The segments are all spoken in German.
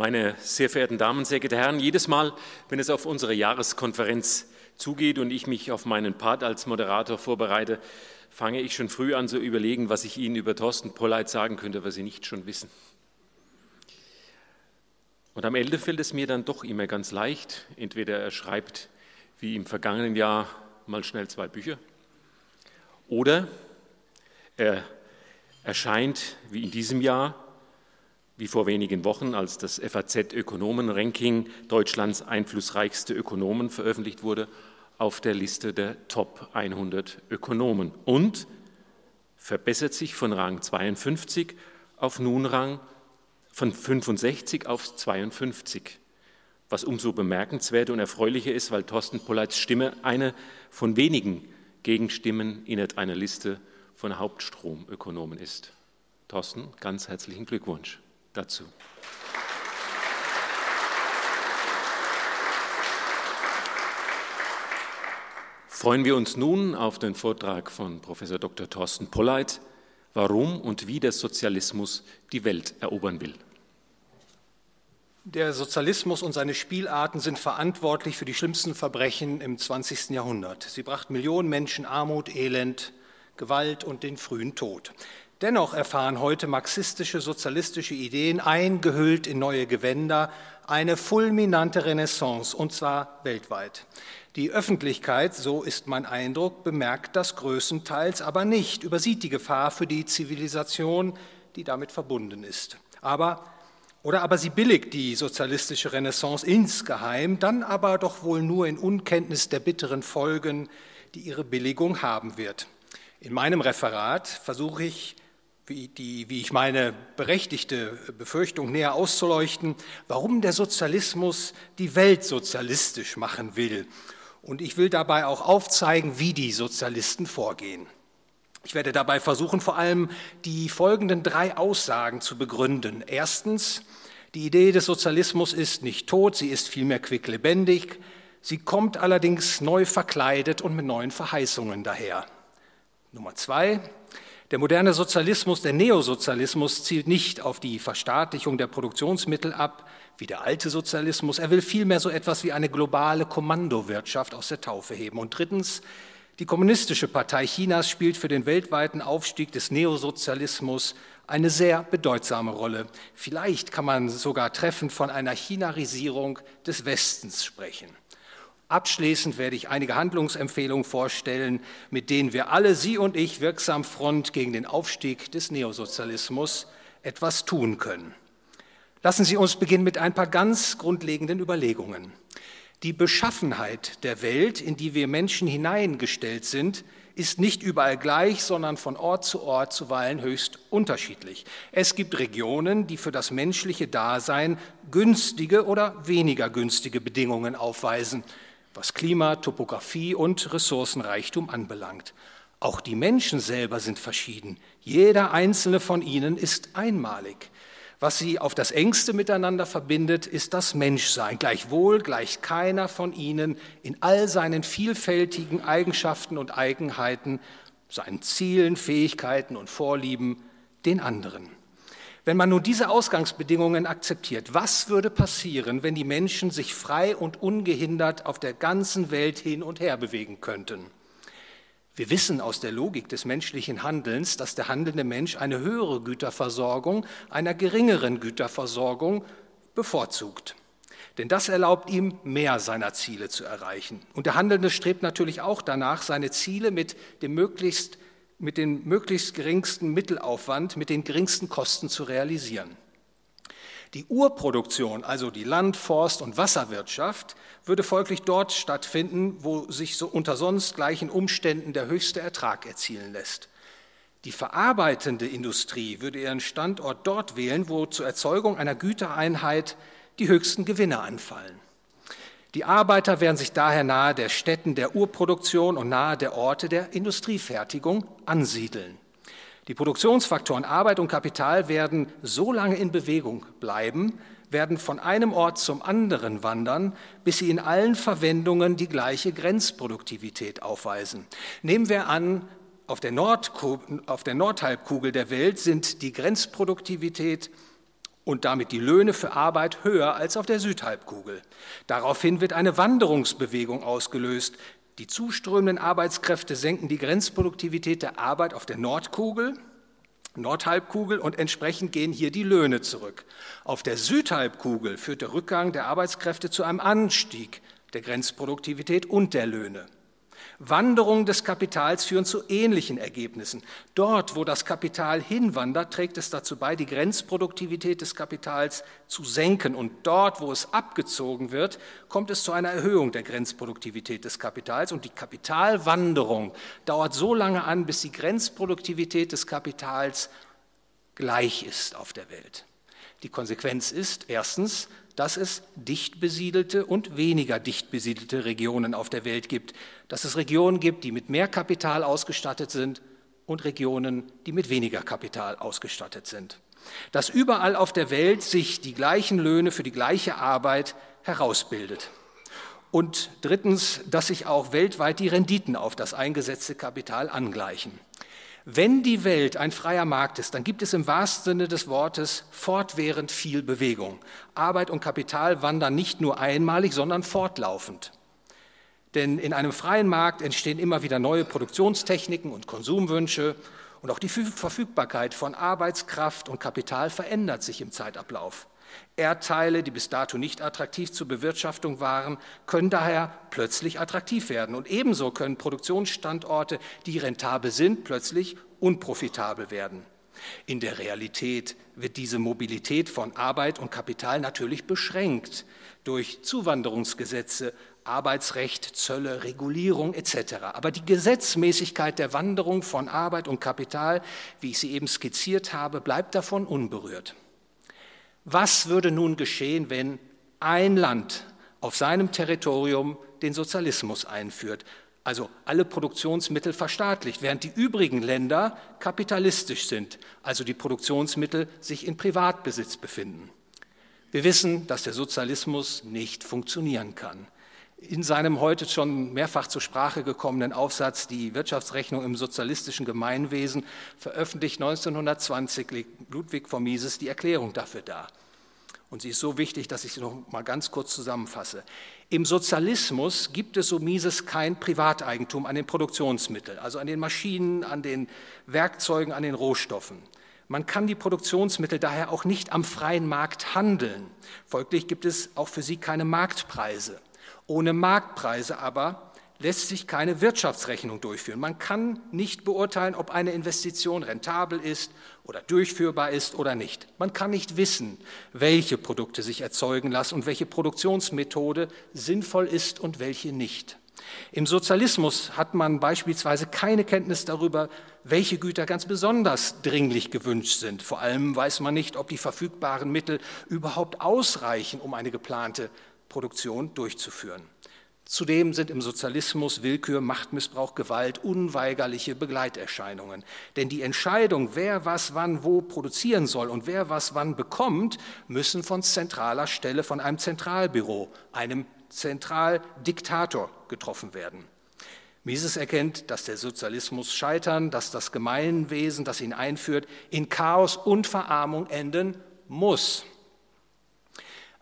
Meine sehr verehrten Damen, sehr geehrte Herren, jedes Mal, wenn es auf unsere Jahreskonferenz zugeht und ich mich auf meinen Part als Moderator vorbereite, fange ich schon früh an zu überlegen, was ich Ihnen über Thorsten Polleit sagen könnte, was Sie nicht schon wissen. Und am Ende fällt es mir dann doch immer ganz leicht, entweder er schreibt wie im vergangenen Jahr mal schnell zwei Bücher oder er erscheint wie in diesem Jahr wie vor wenigen Wochen, als das FAZ-Ökonomen-Ranking Deutschlands einflussreichste Ökonomen veröffentlicht wurde, auf der Liste der Top 100 Ökonomen. Und verbessert sich von Rang 52 auf nun Rang von 65 auf 52, was umso bemerkenswerter und erfreulicher ist, weil Thorsten Polleits Stimme eine von wenigen Gegenstimmen in einer Liste von Hauptstromökonomen ist. Thorsten, ganz herzlichen Glückwunsch dazu. Freuen wir uns nun auf den Vortrag von Professor Dr. Thorsten Polleit, warum und wie der Sozialismus die Welt erobern will. Der Sozialismus und seine Spielarten sind verantwortlich für die schlimmsten Verbrechen im 20. Jahrhundert. Sie brachten Millionen Menschen Armut, Elend, Gewalt und den frühen Tod. Dennoch erfahren heute marxistische, sozialistische Ideen, eingehüllt in neue Gewänder, eine fulminante Renaissance, und zwar weltweit. Die Öffentlichkeit, so ist mein Eindruck, bemerkt das größtenteils, aber nicht, übersieht die Gefahr für die Zivilisation, die damit verbunden ist. Aber oder aber sie billigt die sozialistische Renaissance insgeheim, dann aber doch wohl nur in Unkenntnis der bitteren Folgen, die ihre Billigung haben wird. In meinem Referat versuche ich wie, die, wie ich meine berechtigte Befürchtung näher auszuleuchten, warum der Sozialismus die Welt sozialistisch machen will. Und ich will dabei auch aufzeigen, wie die Sozialisten vorgehen. Ich werde dabei versuchen, vor allem die folgenden drei Aussagen zu begründen. Erstens, die Idee des Sozialismus ist nicht tot, sie ist vielmehr quicklebendig. Sie kommt allerdings neu verkleidet und mit neuen Verheißungen daher. Nummer zwei, der moderne Sozialismus, der Neosozialismus zielt nicht auf die Verstaatlichung der Produktionsmittel ab, wie der alte Sozialismus. Er will vielmehr so etwas wie eine globale Kommandowirtschaft aus der Taufe heben. Und drittens, die Kommunistische Partei Chinas spielt für den weltweiten Aufstieg des Neosozialismus eine sehr bedeutsame Rolle. Vielleicht kann man sogar treffend von einer Chinarisierung des Westens sprechen. Abschließend werde ich einige Handlungsempfehlungen vorstellen, mit denen wir alle, Sie und ich, wirksam Front gegen den Aufstieg des Neosozialismus etwas tun können. Lassen Sie uns beginnen mit ein paar ganz grundlegenden Überlegungen. Die Beschaffenheit der Welt, in die wir Menschen hineingestellt sind, ist nicht überall gleich, sondern von Ort zu Ort zuweilen höchst unterschiedlich. Es gibt Regionen, die für das menschliche Dasein günstige oder weniger günstige Bedingungen aufweisen was Klima, Topographie und Ressourcenreichtum anbelangt. Auch die Menschen selber sind verschieden. Jeder einzelne von ihnen ist einmalig. Was sie auf das engste miteinander verbindet, ist das Menschsein. Gleichwohl gleicht keiner von ihnen in all seinen vielfältigen Eigenschaften und Eigenheiten, seinen Zielen, Fähigkeiten und Vorlieben den anderen. Wenn man nun diese Ausgangsbedingungen akzeptiert, was würde passieren, wenn die Menschen sich frei und ungehindert auf der ganzen Welt hin und her bewegen könnten? Wir wissen aus der Logik des menschlichen Handelns, dass der handelnde Mensch eine höhere Güterversorgung einer geringeren Güterversorgung bevorzugt. Denn das erlaubt ihm, mehr seiner Ziele zu erreichen. Und der Handelnde strebt natürlich auch danach, seine Ziele mit dem möglichst mit dem möglichst geringsten Mittelaufwand, mit den geringsten Kosten zu realisieren. Die Urproduktion, also die Land-, Forst- und Wasserwirtschaft, würde folglich dort stattfinden, wo sich so unter sonst gleichen Umständen der höchste Ertrag erzielen lässt. Die verarbeitende Industrie würde ihren Standort dort wählen, wo zur Erzeugung einer Gütereinheit die höchsten Gewinne anfallen. Die Arbeiter werden sich daher nahe der Stätten der Urproduktion und nahe der Orte der Industriefertigung ansiedeln. Die Produktionsfaktoren Arbeit und Kapital werden so lange in Bewegung bleiben, werden von einem Ort zum anderen wandern, bis sie in allen Verwendungen die gleiche Grenzproduktivität aufweisen. Nehmen wir an, auf der, auf der Nordhalbkugel der Welt sind die Grenzproduktivität und damit die Löhne für Arbeit höher als auf der Südhalbkugel. Daraufhin wird eine Wanderungsbewegung ausgelöst. Die zuströmenden Arbeitskräfte senken die Grenzproduktivität der Arbeit auf der Nordkugel, Nordhalbkugel und entsprechend gehen hier die Löhne zurück. Auf der Südhalbkugel führt der Rückgang der Arbeitskräfte zu einem Anstieg der Grenzproduktivität und der Löhne. Wanderungen des Kapitals führen zu ähnlichen Ergebnissen. Dort, wo das Kapital hinwandert, trägt es dazu bei, die Grenzproduktivität des Kapitals zu senken. Und dort, wo es abgezogen wird, kommt es zu einer Erhöhung der Grenzproduktivität des Kapitals. Und die Kapitalwanderung dauert so lange an, bis die Grenzproduktivität des Kapitals gleich ist auf der Welt. Die Konsequenz ist erstens, dass es dicht besiedelte und weniger dicht besiedelte Regionen auf der Welt gibt, dass es Regionen gibt, die mit mehr Kapital ausgestattet sind und Regionen, die mit weniger Kapital ausgestattet sind. Dass überall auf der Welt sich die gleichen Löhne für die gleiche Arbeit herausbildet. Und drittens, dass sich auch weltweit die Renditen auf das eingesetzte Kapital angleichen. Wenn die Welt ein freier Markt ist, dann gibt es im wahrsten Sinne des Wortes fortwährend viel Bewegung. Arbeit und Kapital wandern nicht nur einmalig, sondern fortlaufend. Denn in einem freien Markt entstehen immer wieder neue Produktionstechniken und Konsumwünsche und auch die Verfügbarkeit von Arbeitskraft und Kapital verändert sich im Zeitablauf. Erdteile, die bis dato nicht attraktiv zur Bewirtschaftung waren, können daher plötzlich attraktiv werden. Und ebenso können Produktionsstandorte, die rentabel sind, plötzlich unprofitabel werden. In der Realität wird diese Mobilität von Arbeit und Kapital natürlich beschränkt durch Zuwanderungsgesetze, Arbeitsrecht, Zölle, Regulierung etc. Aber die Gesetzmäßigkeit der Wanderung von Arbeit und Kapital, wie ich sie eben skizziert habe, bleibt davon unberührt. Was würde nun geschehen, wenn ein Land auf seinem Territorium den Sozialismus einführt, also alle Produktionsmittel verstaatlicht, während die übrigen Länder kapitalistisch sind, also die Produktionsmittel sich in Privatbesitz befinden? Wir wissen, dass der Sozialismus nicht funktionieren kann. In seinem heute schon mehrfach zur Sprache gekommenen Aufsatz Die Wirtschaftsrechnung im sozialistischen Gemeinwesen veröffentlicht 1920 legt Ludwig von Mises die Erklärung dafür dar. Und sie ist so wichtig, dass ich sie noch mal ganz kurz zusammenfasse. Im Sozialismus gibt es, so Mises, kein Privateigentum an den Produktionsmitteln, also an den Maschinen, an den Werkzeugen, an den Rohstoffen. Man kann die Produktionsmittel daher auch nicht am freien Markt handeln. Folglich gibt es auch für sie keine Marktpreise. Ohne Marktpreise aber lässt sich keine Wirtschaftsrechnung durchführen. Man kann nicht beurteilen, ob eine Investition rentabel ist oder durchführbar ist oder nicht. Man kann nicht wissen, welche Produkte sich erzeugen lassen und welche Produktionsmethode sinnvoll ist und welche nicht. Im Sozialismus hat man beispielsweise keine Kenntnis darüber, welche Güter ganz besonders dringlich gewünscht sind. Vor allem weiß man nicht, ob die verfügbaren Mittel überhaupt ausreichen, um eine geplante Produktion durchzuführen. Zudem sind im Sozialismus Willkür, Machtmissbrauch, Gewalt unweigerliche Begleiterscheinungen. Denn die Entscheidung, wer was wann wo produzieren soll und wer was wann bekommt, müssen von zentraler Stelle, von einem Zentralbüro, einem Zentraldiktator getroffen werden. Mises erkennt, dass der Sozialismus scheitern, dass das Gemeinwesen, das ihn einführt, in Chaos und Verarmung enden muss.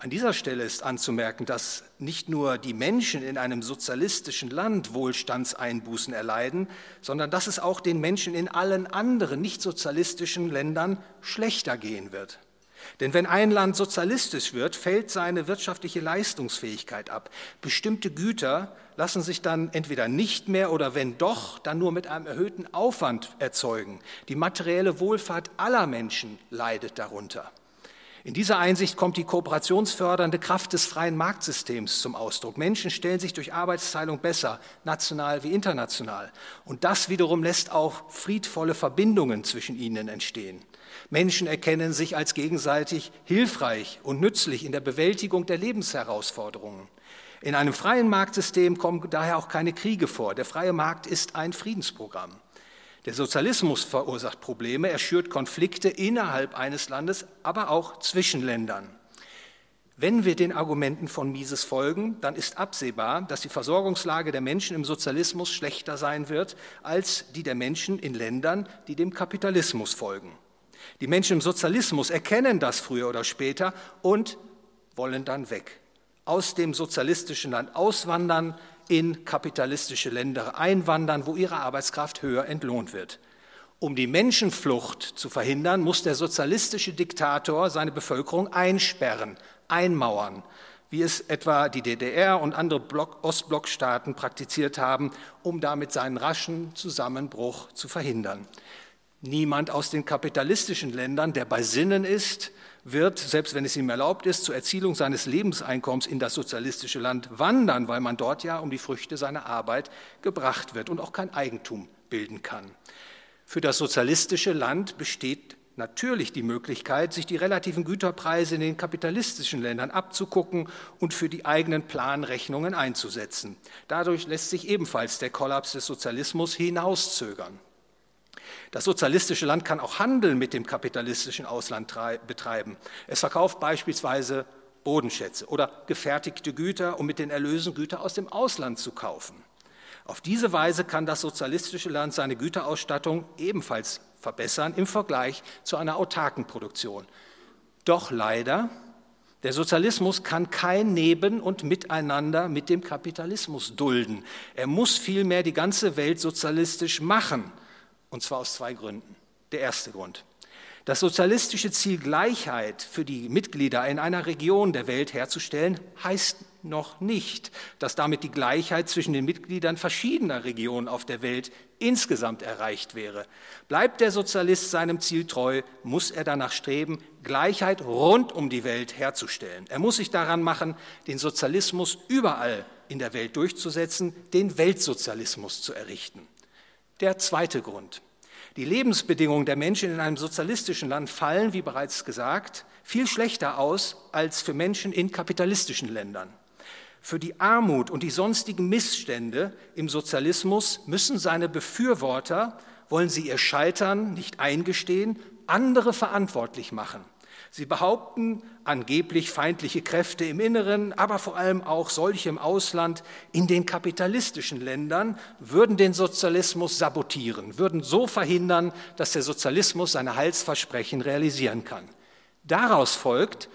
An dieser Stelle ist anzumerken, dass nicht nur die Menschen in einem sozialistischen Land Wohlstandseinbußen erleiden, sondern dass es auch den Menschen in allen anderen nicht sozialistischen Ländern schlechter gehen wird. Denn wenn ein Land sozialistisch wird, fällt seine wirtschaftliche Leistungsfähigkeit ab. Bestimmte Güter lassen sich dann entweder nicht mehr oder wenn doch, dann nur mit einem erhöhten Aufwand erzeugen. Die materielle Wohlfahrt aller Menschen leidet darunter. In dieser Einsicht kommt die kooperationsfördernde Kraft des freien Marktsystems zum Ausdruck. Menschen stellen sich durch Arbeitsteilung besser, national wie international. Und das wiederum lässt auch friedvolle Verbindungen zwischen ihnen entstehen. Menschen erkennen sich als gegenseitig hilfreich und nützlich in der Bewältigung der Lebensherausforderungen. In einem freien Marktsystem kommen daher auch keine Kriege vor. Der freie Markt ist ein Friedensprogramm. Der Sozialismus verursacht Probleme, er schürt Konflikte innerhalb eines Landes, aber auch zwischen Ländern. Wenn wir den Argumenten von Mises folgen, dann ist absehbar, dass die Versorgungslage der Menschen im Sozialismus schlechter sein wird als die der Menschen in Ländern, die dem Kapitalismus folgen. Die Menschen im Sozialismus erkennen das früher oder später und wollen dann weg. Aus dem sozialistischen Land auswandern, in kapitalistische Länder einwandern, wo ihre Arbeitskraft höher entlohnt wird. Um die Menschenflucht zu verhindern, muss der sozialistische Diktator seine Bevölkerung einsperren, einmauern, wie es etwa die DDR und andere Block Ostblockstaaten praktiziert haben, um damit seinen raschen Zusammenbruch zu verhindern. Niemand aus den kapitalistischen Ländern, der bei Sinnen ist, wird, selbst wenn es ihm erlaubt ist, zur Erzielung seines Lebenseinkommens in das sozialistische Land wandern, weil man dort ja um die Früchte seiner Arbeit gebracht wird und auch kein Eigentum bilden kann. Für das sozialistische Land besteht natürlich die Möglichkeit, sich die relativen Güterpreise in den kapitalistischen Ländern abzugucken und für die eigenen Planrechnungen einzusetzen. Dadurch lässt sich ebenfalls der Kollaps des Sozialismus hinauszögern. Das sozialistische Land kann auch Handel mit dem kapitalistischen Ausland betreiben. Es verkauft beispielsweise Bodenschätze oder gefertigte Güter, um mit den Erlösen Güter aus dem Ausland zu kaufen. Auf diese Weise kann das sozialistische Land seine Güterausstattung ebenfalls verbessern im Vergleich zu einer autarken Produktion. Doch leider, der Sozialismus kann kein Neben- und Miteinander mit dem Kapitalismus dulden. Er muss vielmehr die ganze Welt sozialistisch machen, und zwar aus zwei Gründen. Der erste Grund. Das sozialistische Ziel Gleichheit für die Mitglieder in einer Region der Welt herzustellen, heißt noch nicht, dass damit die Gleichheit zwischen den Mitgliedern verschiedener Regionen auf der Welt insgesamt erreicht wäre. Bleibt der Sozialist seinem Ziel treu, muss er danach streben, Gleichheit rund um die Welt herzustellen. Er muss sich daran machen, den Sozialismus überall in der Welt durchzusetzen, den Weltsozialismus zu errichten. Der zweite Grund. Die Lebensbedingungen der Menschen in einem sozialistischen Land fallen, wie bereits gesagt, viel schlechter aus als für Menschen in kapitalistischen Ländern. Für die Armut und die sonstigen Missstände im Sozialismus müssen seine Befürworter, wollen sie ihr Scheitern nicht eingestehen, andere verantwortlich machen. Sie behaupten angeblich feindliche Kräfte im Inneren, aber vor allem auch solche im Ausland, in den kapitalistischen Ländern, würden den Sozialismus sabotieren, würden so verhindern, dass der Sozialismus seine Heilsversprechen realisieren kann. Daraus folgt,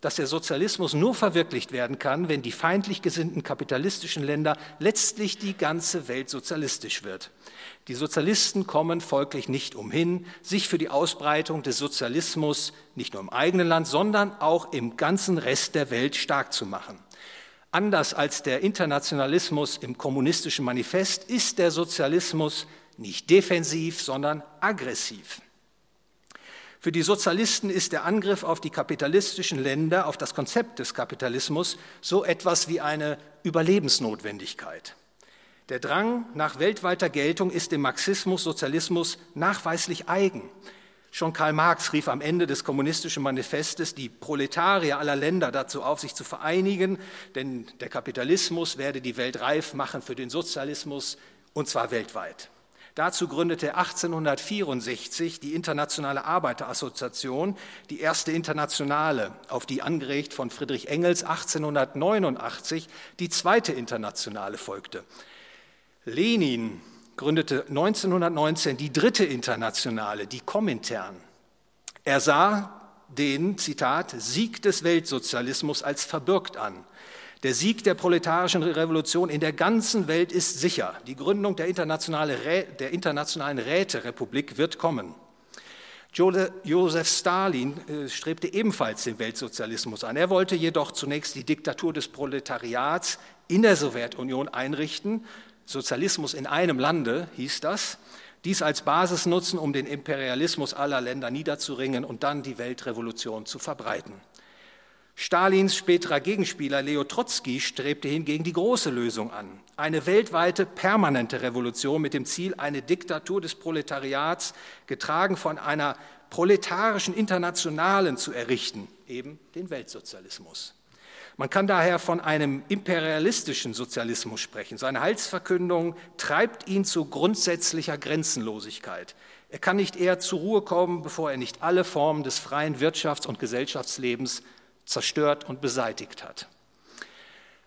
dass der Sozialismus nur verwirklicht werden kann, wenn die feindlich gesinnten kapitalistischen Länder letztlich die ganze Welt sozialistisch wird. Die Sozialisten kommen folglich nicht umhin, sich für die Ausbreitung des Sozialismus nicht nur im eigenen Land, sondern auch im ganzen Rest der Welt stark zu machen. Anders als der Internationalismus im kommunistischen Manifest ist der Sozialismus nicht defensiv, sondern aggressiv. Für die Sozialisten ist der Angriff auf die kapitalistischen Länder, auf das Konzept des Kapitalismus so etwas wie eine Überlebensnotwendigkeit. Der Drang nach weltweiter Geltung ist dem Marxismus, Sozialismus nachweislich eigen. Schon Karl Marx rief am Ende des kommunistischen Manifestes die Proletarier aller Länder dazu auf, sich zu vereinigen, denn der Kapitalismus werde die Welt reif machen für den Sozialismus, und zwar weltweit. Dazu gründete er 1864 die Internationale Arbeiterassoziation, die erste internationale, auf die angeregt von Friedrich Engels 1889 die zweite internationale folgte. Lenin gründete 1919 die dritte internationale, die Komintern. Er sah den, Zitat, Sieg des Weltsozialismus als verbürgt an. Der Sieg der proletarischen Revolution in der ganzen Welt ist sicher. Die Gründung der, der internationalen Räterepublik wird kommen. Josef Stalin äh, strebte ebenfalls den Weltsozialismus an. Er wollte jedoch zunächst die Diktatur des Proletariats in der Sowjetunion einrichten. Sozialismus in einem Lande hieß das. Dies als Basis nutzen, um den Imperialismus aller Länder niederzuringen und dann die Weltrevolution zu verbreiten. Stalins späterer Gegenspieler Leo Trotzki strebte hingegen die große Lösung an, eine weltweite permanente Revolution mit dem Ziel, eine Diktatur des Proletariats, getragen von einer proletarischen Internationalen zu errichten, eben den Weltsozialismus. Man kann daher von einem imperialistischen Sozialismus sprechen. Seine Heilsverkündung treibt ihn zu grundsätzlicher Grenzenlosigkeit. Er kann nicht eher zur Ruhe kommen, bevor er nicht alle Formen des freien Wirtschafts- und Gesellschaftslebens zerstört und beseitigt hat.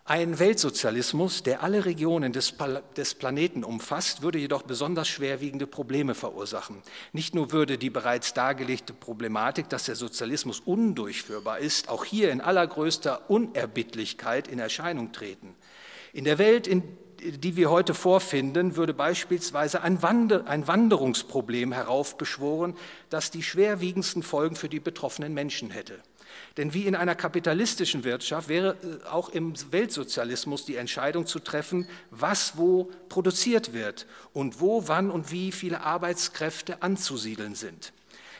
Ein Weltsozialismus, der alle Regionen des, des, Planeten umfasst, würde jedoch besonders schwerwiegende Probleme verursachen. Nicht nur würde die bereits dargelegte Problematik, dass der Sozialismus undurchführbar ist, auch hier in allergrößter Unerbittlichkeit in Erscheinung treten. In der Welt, in die wir heute vorfinden, würde beispielsweise ein, Wander ein Wanderungsproblem heraufbeschworen, das die schwerwiegendsten Folgen für die betroffenen Menschen hätte. Denn wie in einer kapitalistischen Wirtschaft wäre äh, auch im Weltsozialismus die Entscheidung zu treffen, was wo produziert wird und wo, wann und wie viele Arbeitskräfte anzusiedeln sind.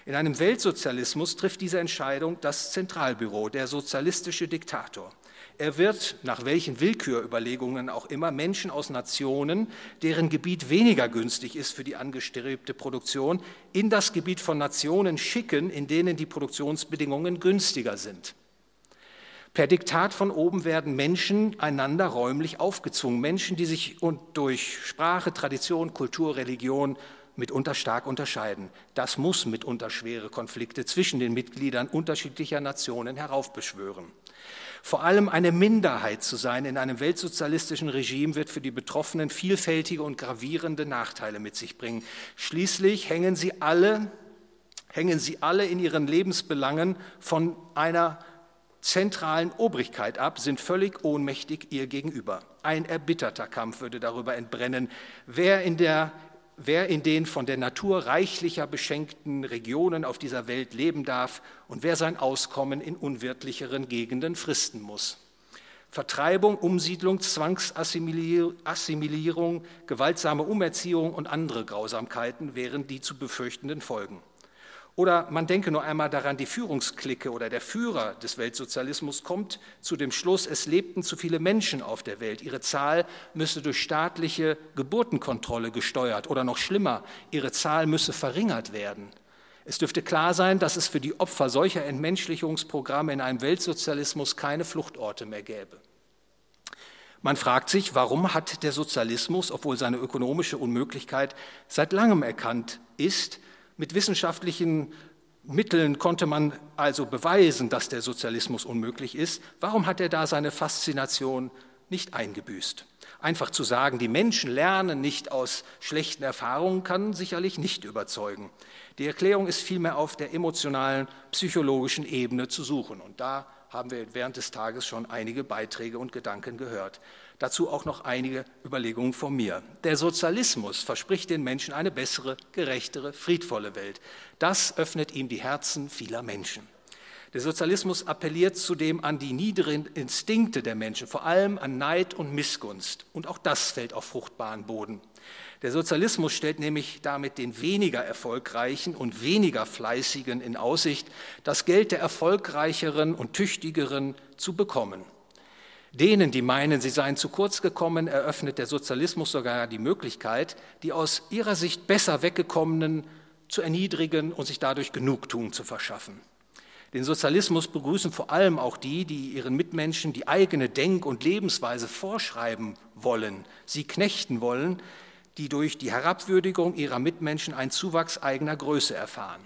In einem Weltsozialismus trifft diese Entscheidung das Zentralbüro, der sozialistische Diktator. Er wird, nach welchen Willkürüberlegungen auch immer, Menschen aus Nationen, deren Gebiet weniger günstig ist für die angestrebte Produktion, in das Gebiet von Nationen schicken, in denen die Produktionsbedingungen günstiger sind. Per Diktat von oben werden Menschen einander räumlich aufgezwungen. Menschen, die sich durch Sprache, Tradition, Kultur, Religion mitunter stark unterscheiden. Das muss mitunter schwere Konflikte zwischen den Mitgliedern unterschiedlicher Nationen heraufbeschwören. Vor allem eine Minderheit zu sein in einem weltsozialistischen Regime wird für die Betroffenen vielfältige und gravierende Nachteile mit sich bringen. Schließlich hängen sie alle, hängen sie alle in ihren Lebensbelangen von einer zentralen Obrigkeit ab, sind völlig ohnmächtig ihr gegenüber. Ein erbitterter Kampf würde darüber entbrennen, wer in der wer in den von der Natur reichlicher beschenkten Regionen auf dieser Welt leben darf und wer sein Auskommen in unwirtlicheren Gegenden fristen muss. Vertreibung, Umsiedlung, Zwangsassimilierung, gewaltsame Umerziehung und andere Grausamkeiten wären die zu befürchtenden Folgen. Oder man denke nur einmal daran, die Führungsklicke oder der Führer des Weltsozialismus kommt zu dem Schluss, es lebten zu viele Menschen auf der Welt. Ihre Zahl müsse durch staatliche Geburtenkontrolle gesteuert oder noch schlimmer, ihre Zahl müsse verringert werden. Es dürfte klar sein, dass es für die Opfer solcher Entmenschlichungsprogramme in einem Weltsozialismus keine Fluchtorte mehr gäbe. Man fragt sich, warum hat der Sozialismus, obwohl seine ökonomische Unmöglichkeit seit langem erkannt ist, mit wissenschaftlichen Mitteln konnte man also beweisen, dass der Sozialismus unmöglich ist. Warum hat er da seine Faszination nicht eingebüßt? Einfach zu sagen, die Menschen lernen nicht aus schlechten Erfahrungen, kann sicherlich nicht überzeugen. Die Erklärung ist vielmehr auf der emotionalen, psychologischen Ebene zu suchen. Und da haben wir während des Tages schon einige Beiträge und Gedanken gehört. Dazu auch noch einige Überlegungen von mir. Der Sozialismus verspricht den Menschen eine bessere, gerechtere, friedvolle Welt. Das öffnet ihm die Herzen vieler Menschen. Der Sozialismus appelliert zudem an die niederen Instinkte der Menschen, vor allem an Neid und Missgunst. Und auch das fällt auf fruchtbaren Boden. Der Sozialismus stellt nämlich damit den weniger erfolgreichen und weniger fleißigen in Aussicht, das Geld der erfolgreicheren und tüchtigeren zu bekommen. Denen, die meinen, sie seien zu kurz gekommen, eröffnet der Sozialismus sogar die Möglichkeit, die aus ihrer Sicht besser weggekommenen zu erniedrigen und sich dadurch Genugtuung zu verschaffen. Den Sozialismus begrüßen vor allem auch die, die ihren Mitmenschen die eigene Denk- und Lebensweise vorschreiben wollen, sie knechten wollen, die durch die Herabwürdigung ihrer Mitmenschen einen Zuwachs eigener Größe erfahren.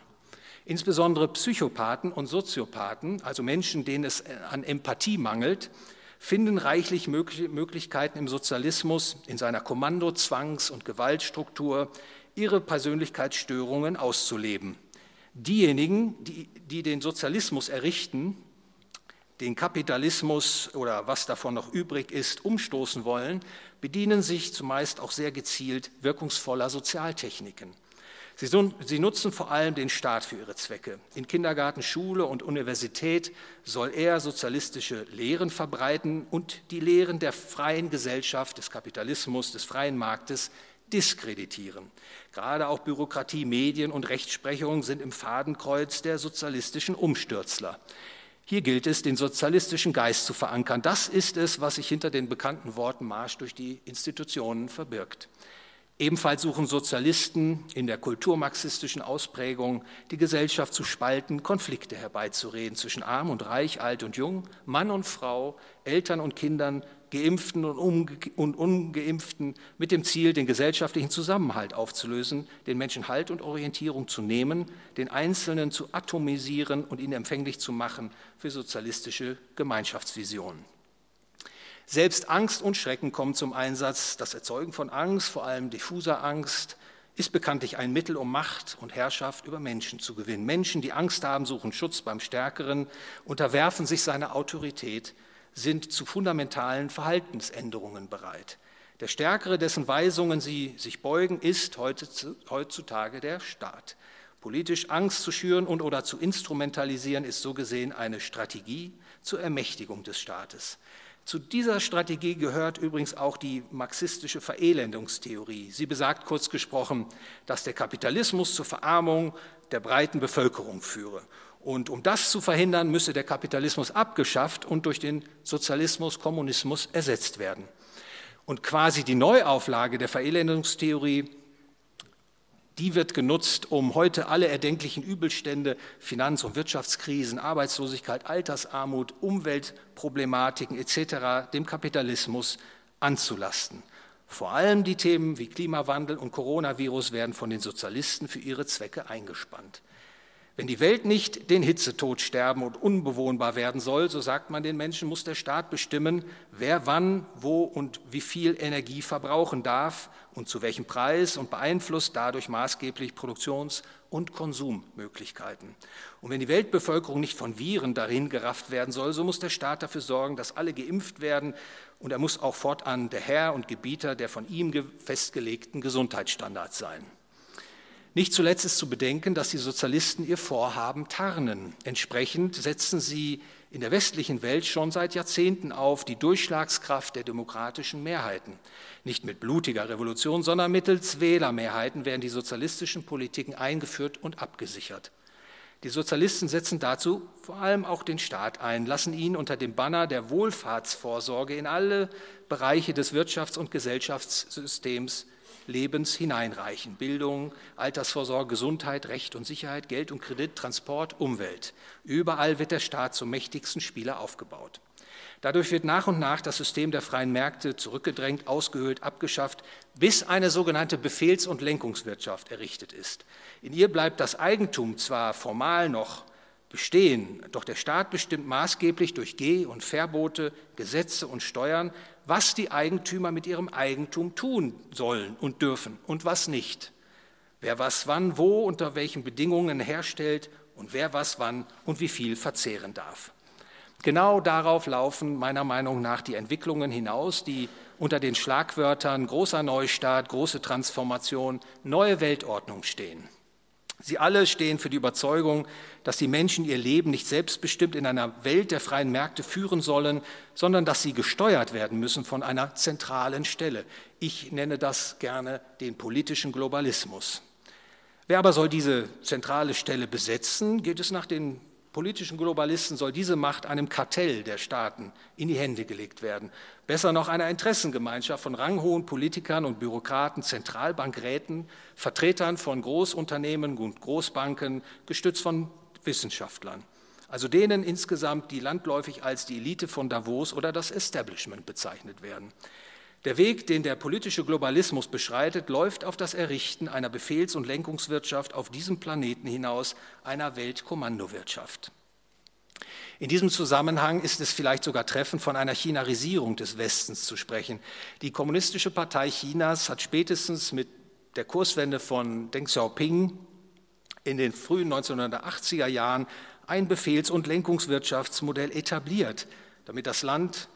Insbesondere Psychopathen und Soziopathen, also Menschen, denen es an Empathie mangelt, finden reichlich Möglichkeiten im Sozialismus, in seiner Kommando-, Zwangs- und Gewaltstruktur, ihre Persönlichkeitsstörungen auszuleben. Diejenigen, die, die den Sozialismus errichten, den Kapitalismus oder was davon noch übrig ist, umstoßen wollen, bedienen sich zumeist auch sehr gezielt wirkungsvoller Sozialtechniken. Sie, sie, nutzen vor allem den Staat für ihre Zwecke. In Kindergarten, Schule und Universität soll er sozialistische Lehren verbreiten und die Lehren der freien Gesellschaft, des Kapitalismus, des freien Marktes diskreditieren. Gerade auch Bürokratie, Medien und Rechtsprechung sind im Fadenkreuz der sozialistischen Umstürzler. Hier gilt es, den sozialistischen Geist zu verankern. Das ist es, was sich hinter den bekannten Worten Marsch durch die Institutionen verbirgt. Ebenfalls suchen Sozialisten in der kulturmarxistischen Ausprägung, die Gesellschaft zu spalten, Konflikte herbeizureden zwischen arm und reich, alt und jung, Mann und Frau, Eltern und Kindern, Geimpften und, Ungeimpften, mit dem Ziel, den gesellschaftlichen Zusammenhalt aufzulösen, den Menschen Halt und Orientierung zu nehmen, den Einzelnen zu atomisieren und ihn empfänglich zu machen für sozialistische Gemeinschaftsvisionen. Selbst Angst und Schrecken kommen zum Einsatz. Das Erzeugen von Angst, vor allem diffuser Angst, ist bekanntlich ein Mittel, um Macht und Herrschaft über Menschen zu gewinnen. Menschen, die Angst haben, suchen Schutz beim Stärkeren, unterwerfen sich seiner Autorität, sind zu fundamentalen Verhaltensänderungen bereit. Der Stärkere, dessen Weisungen sie sich beugen, ist heutzutage der Staat. Politisch Angst zu schüren und oder zu instrumentalisieren ist so gesehen eine Strategie zur Ermächtigung des Staates. Zu dieser Strategie gehört übrigens auch die marxistische Verelendungstheorie. Sie besagt kurz gesprochen, dass der Kapitalismus zur Verarmung der breiten Bevölkerung führe. Und um das zu verhindern, müsse der Kapitalismus abgeschafft und durch den Sozialismus, Kommunismus ersetzt werden. Und quasi die Neuauflage der Verelendungstheorie die wird genutzt, um heute alle erdenklichen Übelstände, Finanz- und Wirtschaftskrisen, Arbeitslosigkeit, Altersarmut, Umweltproblematiken etc. dem Kapitalismus anzulasten. Vor allem die Themen wie Klimawandel und Coronavirus werden von den Sozialisten für ihre Zwecke eingespannt. Wenn die Welt nicht den Hitzetod sterben und unbewohnbar werden soll, so sagt man den Menschen, muss der Staat bestimmen, wer wann, wo und wie viel Energie verbrauchen darf und zu welchem Preis und beeinflusst dadurch maßgeblich Produktions- und Konsummöglichkeiten. Und wenn die Weltbevölkerung nicht von Viren darin gerafft werden soll, so muss der Staat dafür sorgen, dass alle geimpft werden und er muss auch fortan der Herr und Gebieter der von ihm festgelegten Gesundheitsstandards sein. Nicht zuletzt ist zu bedenken, dass die Sozialisten ihr Vorhaben tarnen. Entsprechend setzen sie in der westlichen Welt schon seit Jahrzehnten auf die Durchschlagskraft der demokratischen Mehrheiten. Nicht mit blutiger Revolution, sondern mittels Wählermehrheiten werden die sozialistischen Politiken eingeführt und abgesichert. Die Sozialisten setzen dazu vor allem auch den Staat ein, lassen ihn unter dem Banner der Wohlfahrtsvorsorge in alle Bereiche des Wirtschafts- und Gesellschaftssystems Lebens hineinreichen. Bildung, Altersvorsorge, Gesundheit, Recht und Sicherheit, Geld und Kredit, Transport, Umwelt. Überall wird der Staat zum mächtigsten Spieler aufgebaut. Dadurch wird nach und nach das System der freien Märkte zurückgedrängt, ausgehöhlt, abgeschafft, bis eine sogenannte Befehls- und Lenkungswirtschaft errichtet ist. In ihr bleibt das Eigentum zwar formal noch bestehen, doch der Staat bestimmt maßgeblich durch Geh- und Verbote, Gesetze und Steuern, was die Eigentümer mit ihrem Eigentum tun sollen und dürfen und was nicht. Wer was wann, wo, unter welchen Bedingungen herstellt und wer was wann und wie viel verzehren darf. Genau darauf laufen meiner Meinung nach die Entwicklungen hinaus, die unter den Schlagwörtern großer Neustart, große Transformation, neue Weltordnung stehen. Sie alle stehen für die Überzeugung, dass die Menschen ihr Leben nicht selbstbestimmt in einer Welt der freien Märkte führen sollen, sondern dass sie gesteuert werden müssen von einer zentralen Stelle. Ich nenne das gerne den politischen Globalismus. Wer aber soll diese zentrale Stelle besetzen? Geht es nach den politischen Globalisten soll diese Macht einem Kartell der Staaten in die Hände gelegt werden. Besser noch einer Interessengemeinschaft von ranghohen Politikern und Bürokraten, Zentralbankräten, Vertretern von Großunternehmen und Großbanken, gestützt von Wissenschaftlern. Also denen insgesamt, die landläufig als die Elite von Davos oder das Establishment bezeichnet werden. Der Weg, den der politische Globalismus beschreitet, läuft auf das Errichten einer Befehls- und Lenkungswirtschaft auf diesem Planeten hinaus, einer Weltkommandowirtschaft. In diesem Zusammenhang ist es vielleicht sogar treffend, von einer Chinarisierung des Westens zu sprechen. Die Kommunistische Partei Chinas hat spätestens mit der Kurswende von Deng Xiaoping in den frühen 1980er Jahren ein Befehls- und Lenkungswirtschaftsmodell etabliert, damit das Land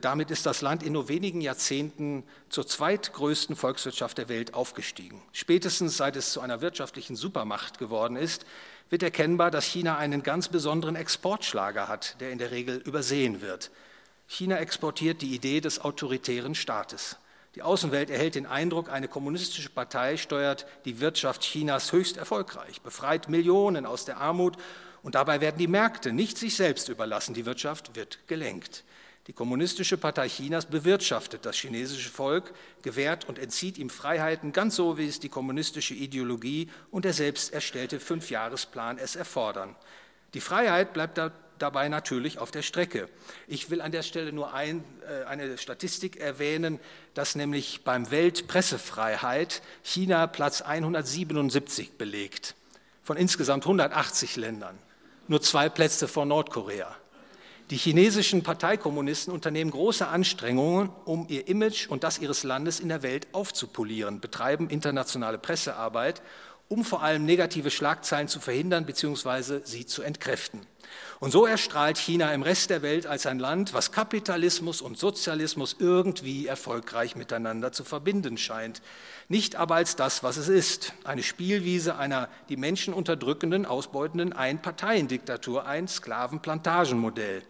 damit ist das Land in nur wenigen Jahrzehnten zur zweitgrößten Volkswirtschaft der Welt aufgestiegen. Spätestens seit es zu einer wirtschaftlichen Supermacht geworden ist, wird erkennbar, dass China einen ganz besonderen Exportschlager hat, der in der Regel übersehen wird. China exportiert die Idee des autoritären Staates. Die Außenwelt erhält den Eindruck, eine kommunistische Partei steuert die Wirtschaft Chinas höchst erfolgreich, befreit Millionen aus der Armut und dabei werden die Märkte nicht sich selbst überlassen, die Wirtschaft wird gelenkt. Die Kommunistische Partei Chinas bewirtschaftet das chinesische Volk, gewährt und entzieht ihm Freiheiten, ganz so wie es die kommunistische Ideologie und der selbst erstellte Fünfjahresplan es erfordern. Die Freiheit bleibt da, dabei natürlich auf der Strecke. Ich will an der Stelle nur ein, äh, eine Statistik erwähnen, dass nämlich beim Weltpressefreiheit China Platz 177 belegt von insgesamt 180 Ländern, nur zwei Plätze vor Nordkorea. Die chinesischen Parteikommunisten unternehmen große Anstrengungen, um ihr Image und das ihres Landes in der Welt aufzupolieren, betreiben internationale Pressearbeit, um vor allem negative Schlagzeilen zu verhindern bzw. sie zu entkräften. Und so erstrahlt China im Rest der Welt als ein Land, was Kapitalismus und Sozialismus irgendwie erfolgreich miteinander zu verbinden scheint. Nicht aber als das, was es ist, eine Spielwiese einer die Menschen unterdrückenden, ausbeutenden Einparteiendiktatur, ein Sklavenplantagenmodell.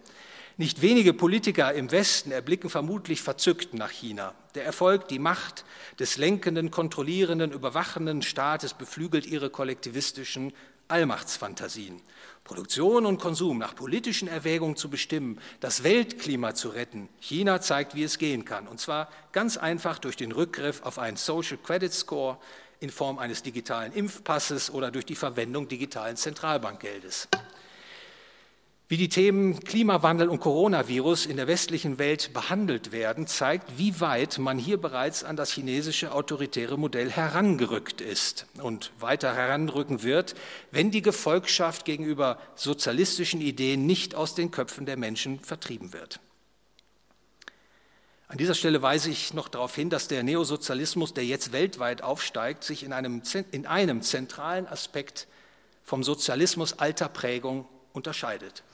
Nicht wenige Politiker im Westen erblicken vermutlich verzückt nach China. Der Erfolg, die Macht des lenkenden, kontrollierenden, überwachenden Staates beflügelt ihre kollektivistischen Allmachtsfantasien. Produktion und Konsum nach politischen Erwägungen zu bestimmen, das Weltklima zu retten. China zeigt, wie es gehen kann. Und zwar ganz einfach durch den Rückgriff auf einen Social Credit Score in Form eines digitalen Impfpasses oder durch die Verwendung digitalen Zentralbankgeldes. Wie die Themen Klimawandel und Coronavirus in der westlichen Welt behandelt werden, zeigt, wie weit man hier bereits an das chinesische autoritäre Modell herangerückt ist und weiter heranrücken wird, wenn die Gefolgschaft gegenüber sozialistischen Ideen nicht aus den Köpfen der Menschen vertrieben wird. An dieser Stelle weise ich noch darauf hin, dass der Neosozialismus, der jetzt weltweit aufsteigt, sich in einem, in einem zentralen Aspekt vom Sozialismus alter Prägung unterscheidet.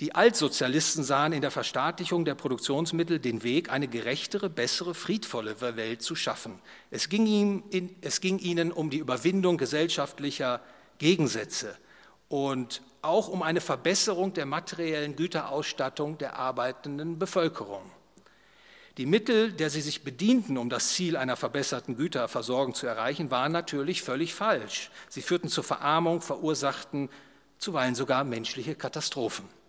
Die Altsozialisten sahen in der Verstaatlichung der Produktionsmittel den Weg, eine gerechtere, bessere, friedvollere Welt zu schaffen. Es ging, ihm es ging ihnen um die Überwindung gesellschaftlicher Gegensätze und auch um eine Verbesserung der materiellen Güterausstattung der arbeitenden Bevölkerung. Die Mittel, der sie sich bedienten, um das Ziel einer verbesserten Güterversorgung zu erreichen, waren natürlich völlig falsch. Sie führten zur Verarmung, verursachten zuweilen sogar menschliche Katastrophen.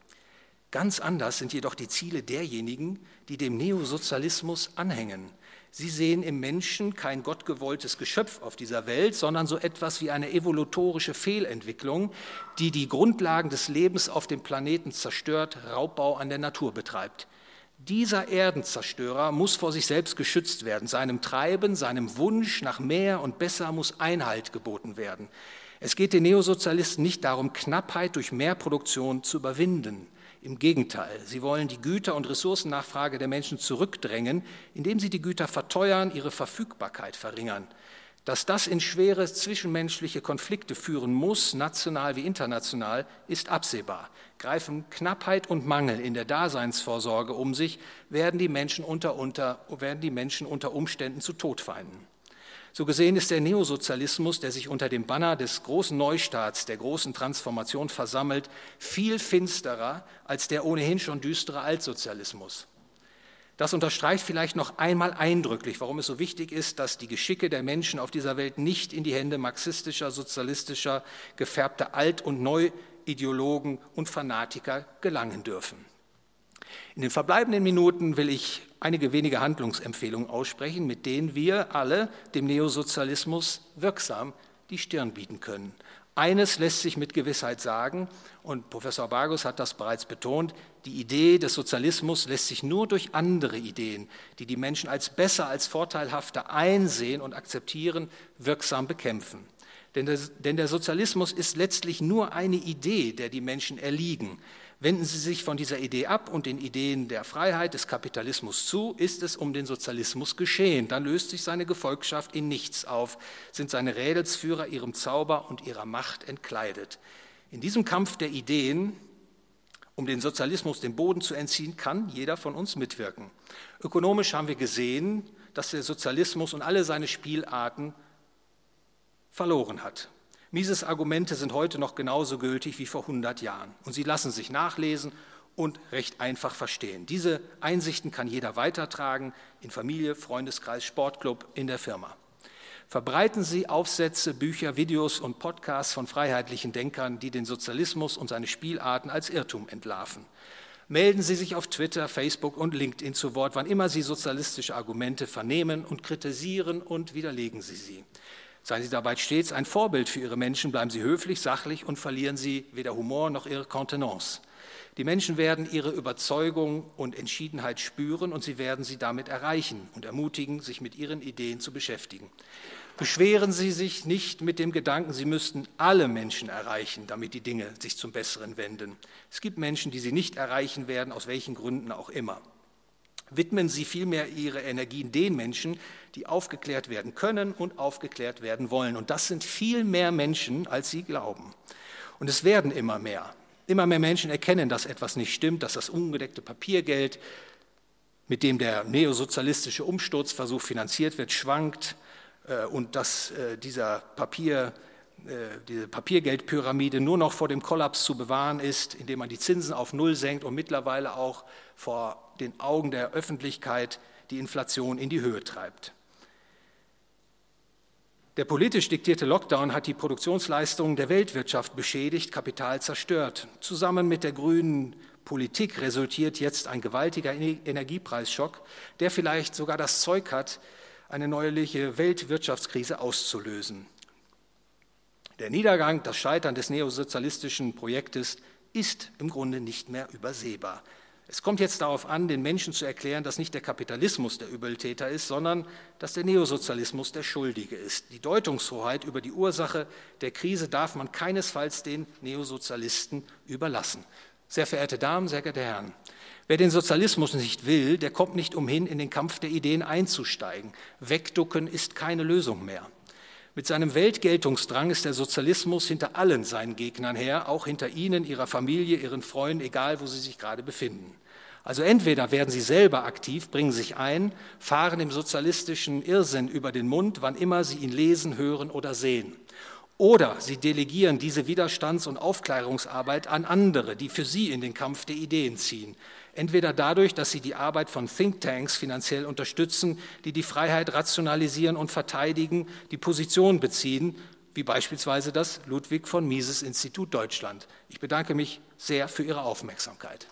Ganz anders sind jedoch die Ziele derjenigen, die dem Neosozialismus anhängen. Sie sehen im Menschen kein gottgewolltes Geschöpf auf dieser Welt, sondern so etwas wie eine evolutorische Fehlentwicklung, die die Grundlagen des Lebens auf dem Planeten zerstört, Raubbau an der Natur betreibt. Dieser Erdenzerstörer muss vor sich selbst geschützt werden. Seinem Treiben, seinem Wunsch nach mehr und besser muss Einhalt geboten werden. Es geht den Neosozialisten nicht darum, Knappheit durch Mehrproduktion zu überwinden. Im Gegenteil, sie wollen die Güter- und Ressourcennachfrage der Menschen zurückdrängen, indem sie die Güter verteuern, ihre Verfügbarkeit verringern. Dass das in schwere zwischenmenschliche Konflikte führen muss, national wie international, ist absehbar. Greifen Knappheit und Mangel in der Daseinsvorsorge um sich, werden die Menschen unter, unter, werden die Menschen unter Umständen zu Todfeinden. So gesehen ist der Neosozialismus, der sich unter dem Banner des großen Neustarts, der großen Transformation versammelt, viel finsterer als der ohnehin schon düstere Altsozialismus. Das unterstreicht vielleicht noch einmal eindrücklich, warum es so wichtig ist, dass die Geschicke der Menschen auf dieser Welt nicht in die Hände marxistischer, sozialistischer, gefärbter Alt- und Neuideologen und Fanatiker gelangen dürfen. In den verbleibenden Minuten will ich einige wenige Handlungsempfehlungen aussprechen, mit denen wir alle dem Neosozialismus wirksam die Stirn bieten können. Eines lässt sich mit Gewissheit sagen, und Professor Bargus hat das bereits betont, die Idee des Sozialismus lässt sich nur durch andere Ideen, die die Menschen als besser, als vorteilhafter einsehen und akzeptieren, wirksam bekämpfen. Denn der, denn der Sozialismus ist letztlich nur eine Idee, der die Menschen erliegen. Wenden Sie sich von dieser Idee ab und den Ideen der Freiheit, des Kapitalismus zu, ist es um den Sozialismus geschehen. Dann löst sich seine Gefolgschaft in nichts auf, sind seine Rädelsführer ihrem Zauber und ihrer Macht entkleidet. In diesem Kampf der Ideen, um den Sozialismus den Boden zu entziehen, kann jeder von uns mitwirken. Ökonomisch haben wir gesehen, dass der Sozialismus und alle seine Spielarten verloren hat. Mises Argumente sind heute noch genauso gültig wie vor 100 Jahren und sie lassen sich nachlesen und recht einfach verstehen. Diese Einsichten kann jeder weitertragen in Familie, Freundeskreis, Sportclub, in der Firma. Verbreiten Sie Aufsätze, Bücher, Videos und Podcasts von freiheitlichen Denkern, die den Sozialismus und seine Spielarten als Irrtum entlarven. Melden Sie sich auf Twitter, Facebook und LinkedIn zu Wort, wann immer Sie sozialistische Argumente vernehmen und kritisieren und widerlegen Sie sie. Seien Sie dabei stets ein Vorbild für Ihre Menschen, bleiben Sie höflich, sachlich und verlieren Sie weder Humor noch Ihre Kontenance. Die Menschen werden Ihre Überzeugung und Entschiedenheit spüren und Sie werden sie damit erreichen und ermutigen, sich mit Ihren Ideen zu beschäftigen. Beschweren Sie sich nicht mit dem Gedanken, Sie müssten alle Menschen erreichen, damit die Dinge sich zum Besseren wenden. Es gibt Menschen, die Sie nicht erreichen werden, aus welchen Gründen auch immer. Widmen Sie vielmehr Ihre Energien den Menschen, die aufgeklärt werden können und aufgeklärt werden wollen. Und das sind viel mehr Menschen, als Sie glauben. Und es werden immer mehr. Immer mehr Menschen erkennen, dass etwas nicht stimmt, dass das ungedeckte Papiergeld, mit dem der neosozialistische Umsturzversuch finanziert wird, schwankt äh, und dass äh, dieser Papier, äh, diese Papiergeldpyramide nur noch vor dem Kollaps zu bewahren ist, indem man die Zinsen auf Null senkt und mittlerweile auch vor den Augen der Öffentlichkeit die Inflation in die Höhe treibt. Der politisch diktierte Lockdown hat die Produktionsleistungen der Weltwirtschaft beschädigt, Kapital zerstört. Zusammen mit der grünen Politik resultiert jetzt ein gewaltiger Energiepreisschock, der vielleicht sogar das Zeug hat, eine neuerliche Weltwirtschaftskrise auszulösen. Der Niedergang, das Scheitern des neosozialistischen Projektes ist im Grunde nicht mehr übersehbar. Es kommt jetzt darauf an, den Menschen zu erklären, dass nicht der Kapitalismus der Übeltäter ist, sondern dass der Neosozialismus der Schuldige ist. Die Deutungshoheit über die Ursache der Krise darf man keinesfalls den Neosozialisten überlassen. Sehr verehrte Damen, sehr geehrte Herren, wer den Sozialismus nicht will, der kommt nicht umhin, in den Kampf der Ideen einzusteigen. Wegducken ist keine Lösung mehr. Mit seinem Weltgeltungsdrang ist der Sozialismus hinter allen seinen Gegnern her, auch hinter Ihnen, Ihrer Familie, Ihren Freunden, egal wo Sie sich gerade befinden. Also entweder werden Sie selber aktiv, bringen sich ein, fahren dem sozialistischen Irrsinn über den Mund, wann immer Sie ihn lesen, hören oder sehen. Oder Sie delegieren diese Widerstands- und Aufklärungsarbeit an andere, die für Sie in den Kampf der Ideen ziehen. Entweder dadurch, dass Sie die Arbeit von Thinktanks finanziell unterstützen, die die Freiheit rationalisieren und verteidigen, die Position beziehen, wie beispielsweise das Ludwig von Mises Institut Deutschland. Ich bedanke mich sehr für Ihre Aufmerksamkeit.